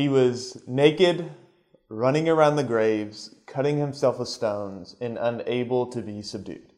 He was naked, running around the graves, cutting himself with stones, and unable to be subdued.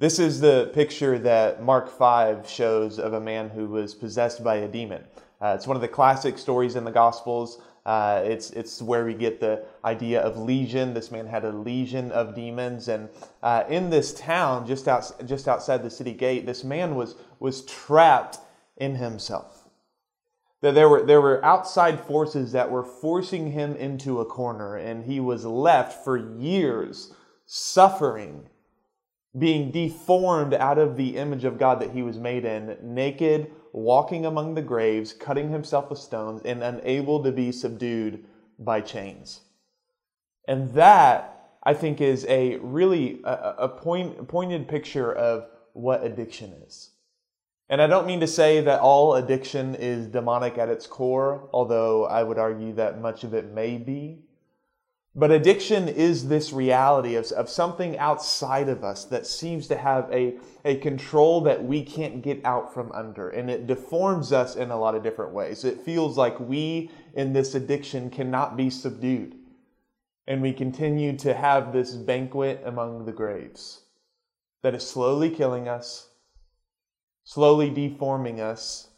This is the picture that Mark 5 shows of a man who was possessed by a demon. Uh, it's one of the classic stories in the Gospels. Uh, it's, it's where we get the idea of legion. This man had a legion of demons. And uh, in this town, just, out, just outside the city gate, this man was, was trapped in himself. That there were, there were outside forces that were forcing him into a corner, and he was left for years suffering, being deformed out of the image of God that he was made in, naked, walking among the graves, cutting himself with stones, and unable to be subdued by chains. And that, I think, is a really a, a point, pointed picture of what addiction is. And I don't mean to say that all addiction is demonic at its core, although I would argue that much of it may be. But addiction is this reality of, of something outside of us that seems to have a, a control that we can't get out from under. And it deforms us in a lot of different ways. It feels like we in this addiction cannot be subdued. And we continue to have this banquet among the graves that is slowly killing us, slowly deforming us,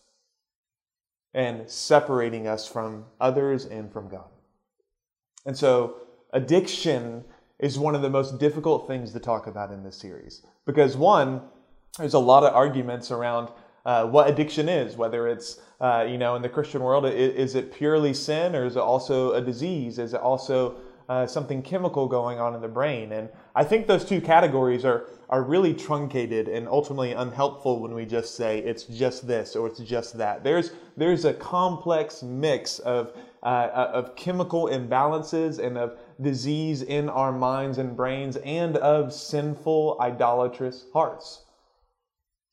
and separating us from others and from God. And so, addiction is one of the most difficult things to talk about in this series. Because, one, there's a lot of arguments around uh, what addiction is, whether it's, uh, you know, in the Christian world, is, it purely sin or is it also a disease? Is it also uh, something chemical going on in the brain? And I think those two categories are, are really truncated and ultimately unhelpful when we just say it's just this or it's just that. There's, there's a complex mix of uh, uh, of chemical imbalances and of disease in our minds and brains and of sinful, idolatrous hearts.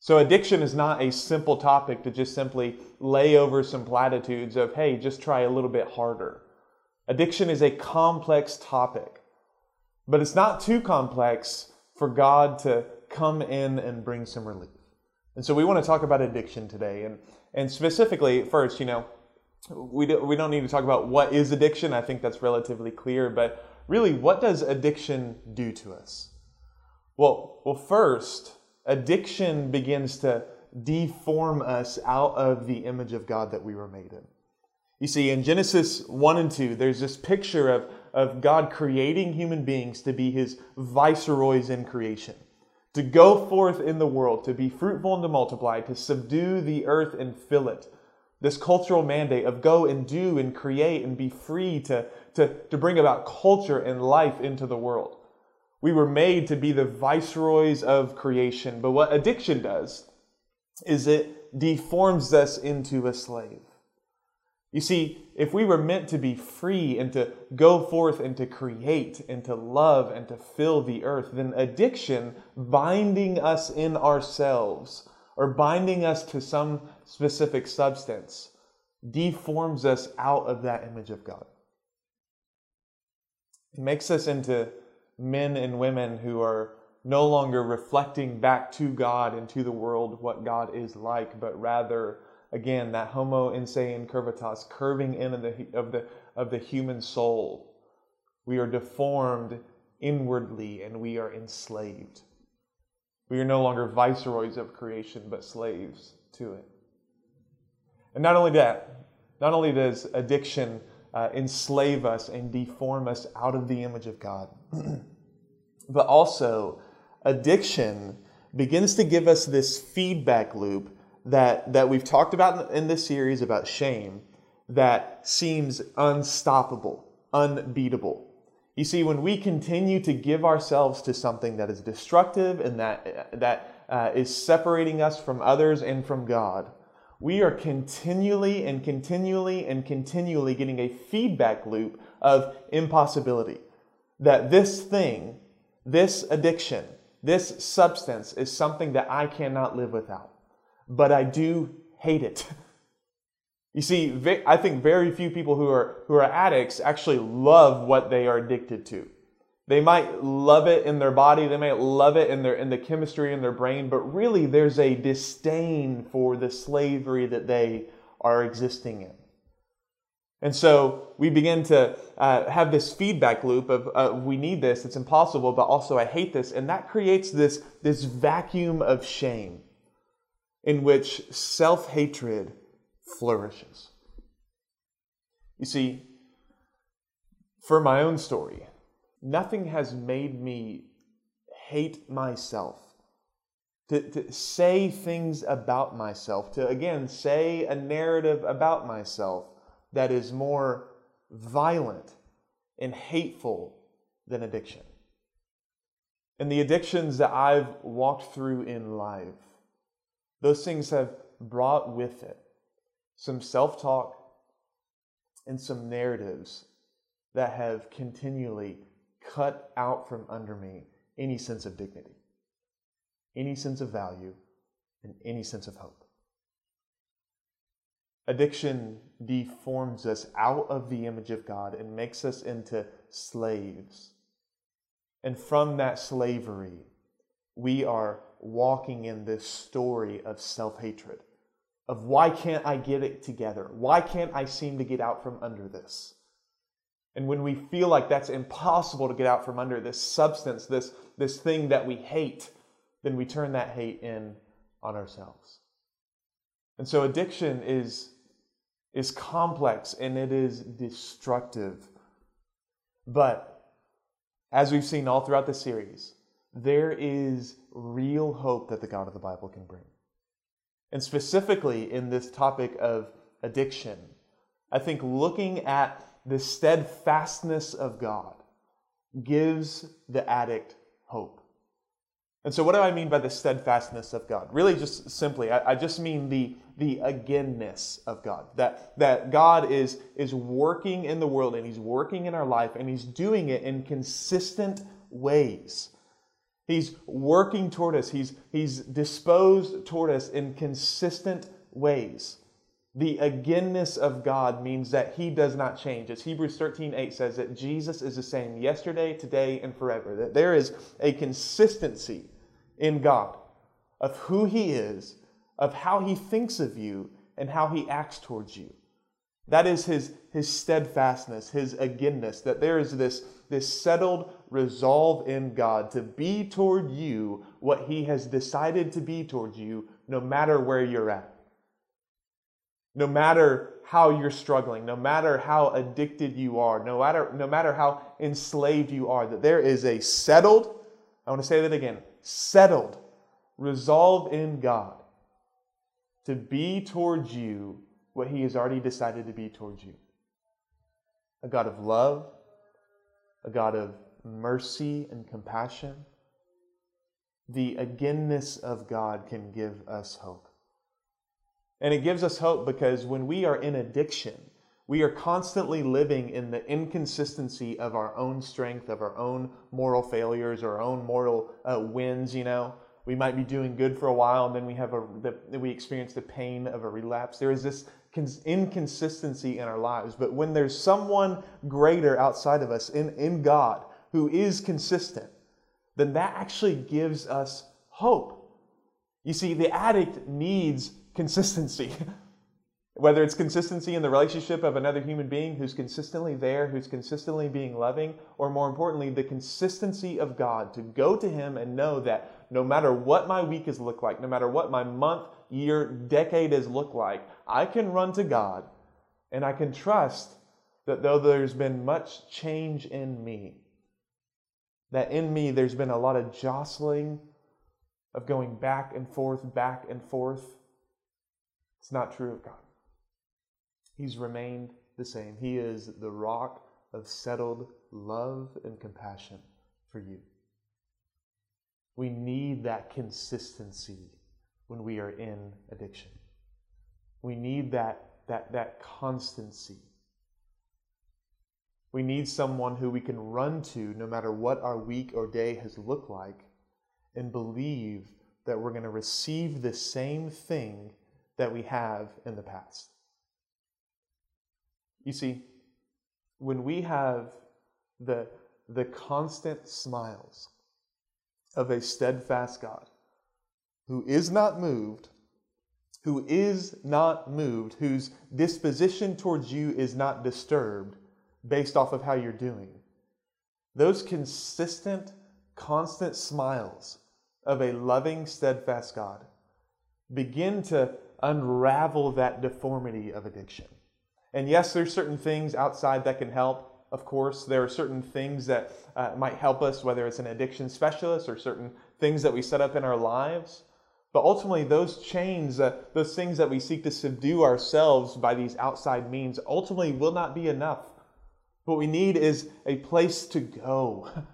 So, addiction is not a simple topic to just simply lay over some platitudes of, hey, just try a little bit harder. Addiction is a complex topic, but it's not too complex for God to come in and bring some relief. And so, we want to talk about addiction today. And, and specifically, first, you know, we, do, we don't need to talk about what is addiction. I think that's relatively clear. But really, what does addiction do to us? Well, well, first, addiction begins to deform us out of the image of God that we were made in. You see, in Genesis 1 and 2, there's this picture of, of God creating human beings to be his viceroys in creation, to go forth in the world, to be fruitful and to multiply, to subdue the earth and fill it, this cultural mandate of go and do and create and be free to, to, to bring about culture and life into the world. We were made to be the viceroys of creation. But what addiction does is it deforms us into a slave. You see, if we were meant to be free and to go forth and to create and to love and to fill the earth, then addiction binding us in ourselves or binding us to some specific substance deforms us out of that image of God. It makes us into men and women who are no longer reflecting back to God and to the world what God is like, but rather, again, that homo in se incurvatus, curving in of the, of the, of the human soul. We are deformed inwardly and we are enslaved. We are no longer viceroys of creation, but slaves to it. And not only that, not only does addiction uh, enslave us and deform us out of the image of God, but also addiction begins to give us this feedback loop that, that we've talked about in this series about shame that seems unstoppable, unbeatable. You see, when we continue to give ourselves to something that is destructive and that, that uh, is separating us from others and from God, we are continually and continually and continually getting a feedback loop of impossibility. That this thing, this addiction, this substance is something that I cannot live without. But I do hate it. You see, I think very few people who are, who are addicts actually love what they are addicted to. They might love it in their body, they might love it in, their, in the chemistry in their brain, but really there's a disdain for the slavery that they are existing in. And so we begin to uh, have this feedback loop of uh, we need this, it's impossible, but also I hate this. And that creates this, this vacuum of shame in which self hatred flourishes. You see, for my own story, nothing has made me hate myself. To, to say things about myself, to again say a narrative about myself that is more violent and hateful than addiction. And the addictions that I've walked through in life, those things have brought with it some self talk and some narratives that have continually cut out from under me any sense of dignity, any sense of value, and any sense of hope. Addiction deforms us out of the image of God and makes us into slaves. And from that slavery, we are walking in this story of self hatred of why can't I get it together? Why can't I seem to get out from under this? And when we feel like that's impossible to get out from under this substance, this, this thing that we hate, then we turn that hate in on ourselves. And so addiction is, is complex and it is destructive. But as we've seen all throughout the series, there is real hope that the God of the Bible can bring. And specifically in this topic of addiction, I think looking at the steadfastness of God gives the addict hope. And so, what do I mean by the steadfastness of God? Really, just simply, I, I, just mean the, the againness of God. That, that God is, is working in the world and He's working in our life and He's doing it in consistent ways. He's working toward us, He's, he's disposed toward us in consistent ways. The againness of God means that He does not change. As Hebrews 13 8 says, that Jesus is the same yesterday, today, and forever. That there is a consistency in God of who He is, of how He thinks of you, and how He acts towards you. That is His, his steadfastness, His againness, that there is this, this settled resolve in God to be toward you what He has decided to be toward you, no matter where you're at. No matter how you're struggling, no matter how addicted you are, no matter, no matter how enslaved you are, that there is a settled, I want to say that again, settled resolve in God to be towards you what He has already decided to be towards you a God of love, a God of mercy and compassion. The againness of God can give us hope. And it gives us hope because when we are in addiction, we are constantly living in the inconsistency of our own strength, of our own moral failures, our own moral uh, wins. You know, we might be doing good for a while, and then we have a the, we experience the pain of a relapse. There is this inconsistency in our lives. But when there's someone greater outside of us in, in God who is consistent, then that actually gives us hope. You see, the addict needs consistency. Whether it's consistency in the relationship of another human being who's consistently there, who's consistently being loving, or more importantly, the consistency of God to go to Him and know that no matter what my week has looked like, no matter what my month, year, decade has looked like, I can run to God and I can trust that though there's been much change in me, that in me there's been a lot of jostling of going back and forth, back and forth it's not true of God. He's remained the same. He is the rock of settled love and compassion for you. We need that consistency when we are in addiction. We need that, that, that constancy. We need someone who we can run to no matter what our week or day has looked like and believe that we're going to receive the same thing that we have in the past. You see, when we have the, the constant smiles of a steadfast God who is not moved who is not moved, whose disposition towards you is not disturbed based off of how you're doing. Those consistent, constant smiles of a loving, steadfast God begin to unravel that deformity of addiction. And yes, there's certain things outside that can help. Of course, there are certain things that uh, might help us, whether it's an addiction specialist or certain things that we set up in our lives. But ultimately, those chains, uh, those things that we seek to subdue ourselves by these outside means, ultimately will not be enough. What we need is a place to go.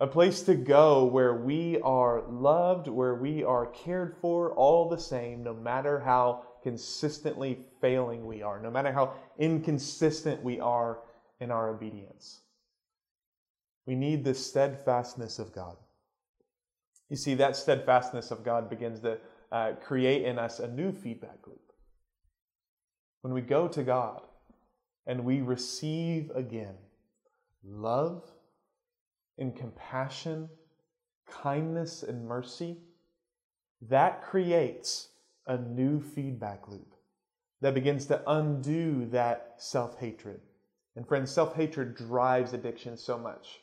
A place to go where we are loved, where we are cared for all the same, no matter how consistently failing we are, no matter how inconsistent we are in our obedience. We need the steadfastness of God. You see, that steadfastness of God begins to uh, create in us a new feedback loop. When we go to God and we receive again love and compassion, kindness and mercy, that creates a new feedback loop that begins to undo that self hatred. And friends, self hatred drives addiction so much.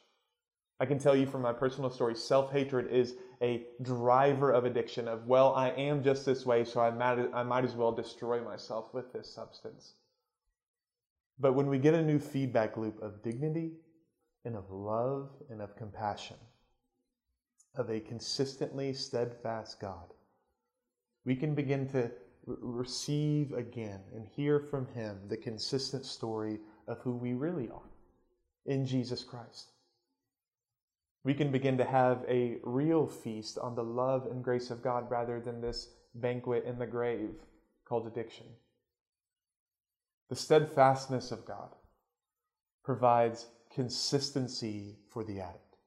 I can tell you from my personal story, self hatred is a driver of addiction of, well, I am just this way, so I might, I might as well destroy myself with this substance. But when we get a new feedback loop of dignity and of love and of compassion, of a consistently steadfast God, we can begin to receive again and hear from Him the consistent story of who we really are in Jesus Christ. We can begin to have a real feast on the love and grace of God rather than this banquet in the grave called addiction. The steadfastness of God provides consistency for the addict,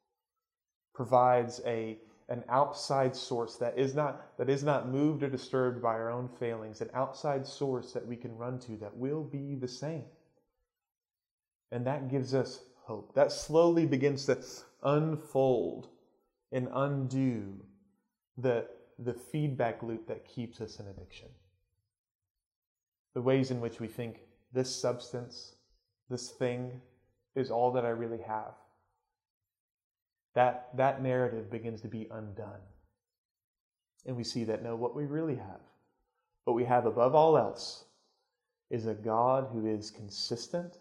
provides a, an outside source that is, not, that is not moved or disturbed by our own failings, an outside source that we can run to that will be the same. And that gives us hope. That slowly begins to unfold and undo the, the feedback loop that keeps us in addiction. The ways in which we think this substance, this thing, is all that I really have. That, that narrative begins to be undone. And we see that no, what we really have, what we have above all else, is a God who is consistent,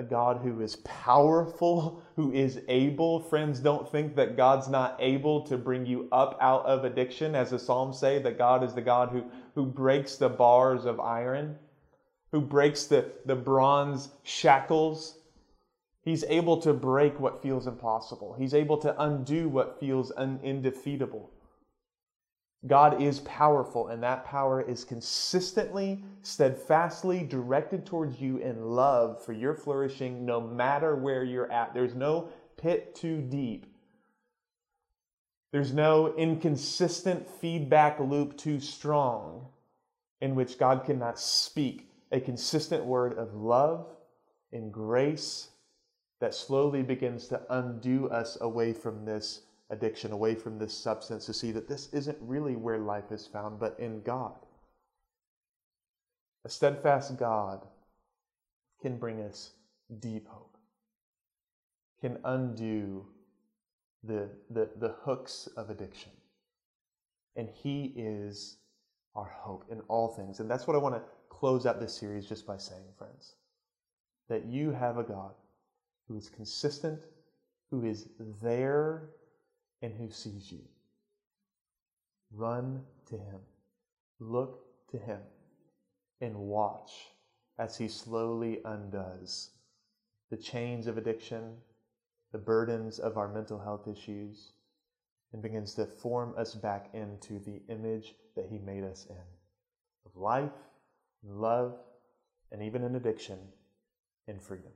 a God who is powerful, who is able. Friends, don't think that God's not able to bring you up out of addiction, as the Psalms say, that God is the God who, who breaks the bars of iron, who breaks the, the bronze shackles He's able to break what feels impossible. He's able to undo what feels un- indefeatable. God is powerful, and that power is consistently, steadfastly directed towards you in love for your flourishing, no matter where you're at. There's no pit too deep. There's no inconsistent feedback loop too strong in which God cannot speak a consistent word of love and grace that slowly begins to undo us away from this addiction, away from this substance, to see that this isn't really where life is found, but in God. A steadfast God can bring us deep hope, can undo the, the, the hooks of addiction. And He is our hope in all things. And that's what I want to close out this series just by saying, friends, that you have a God who is consistent, who is there, and who sees you. Run to him. Look to him and watch as he slowly undoes the chains of addiction, the burdens of our mental health issues, and begins to form us back into the image that he made us in of life, love, and even in addiction, and freedom.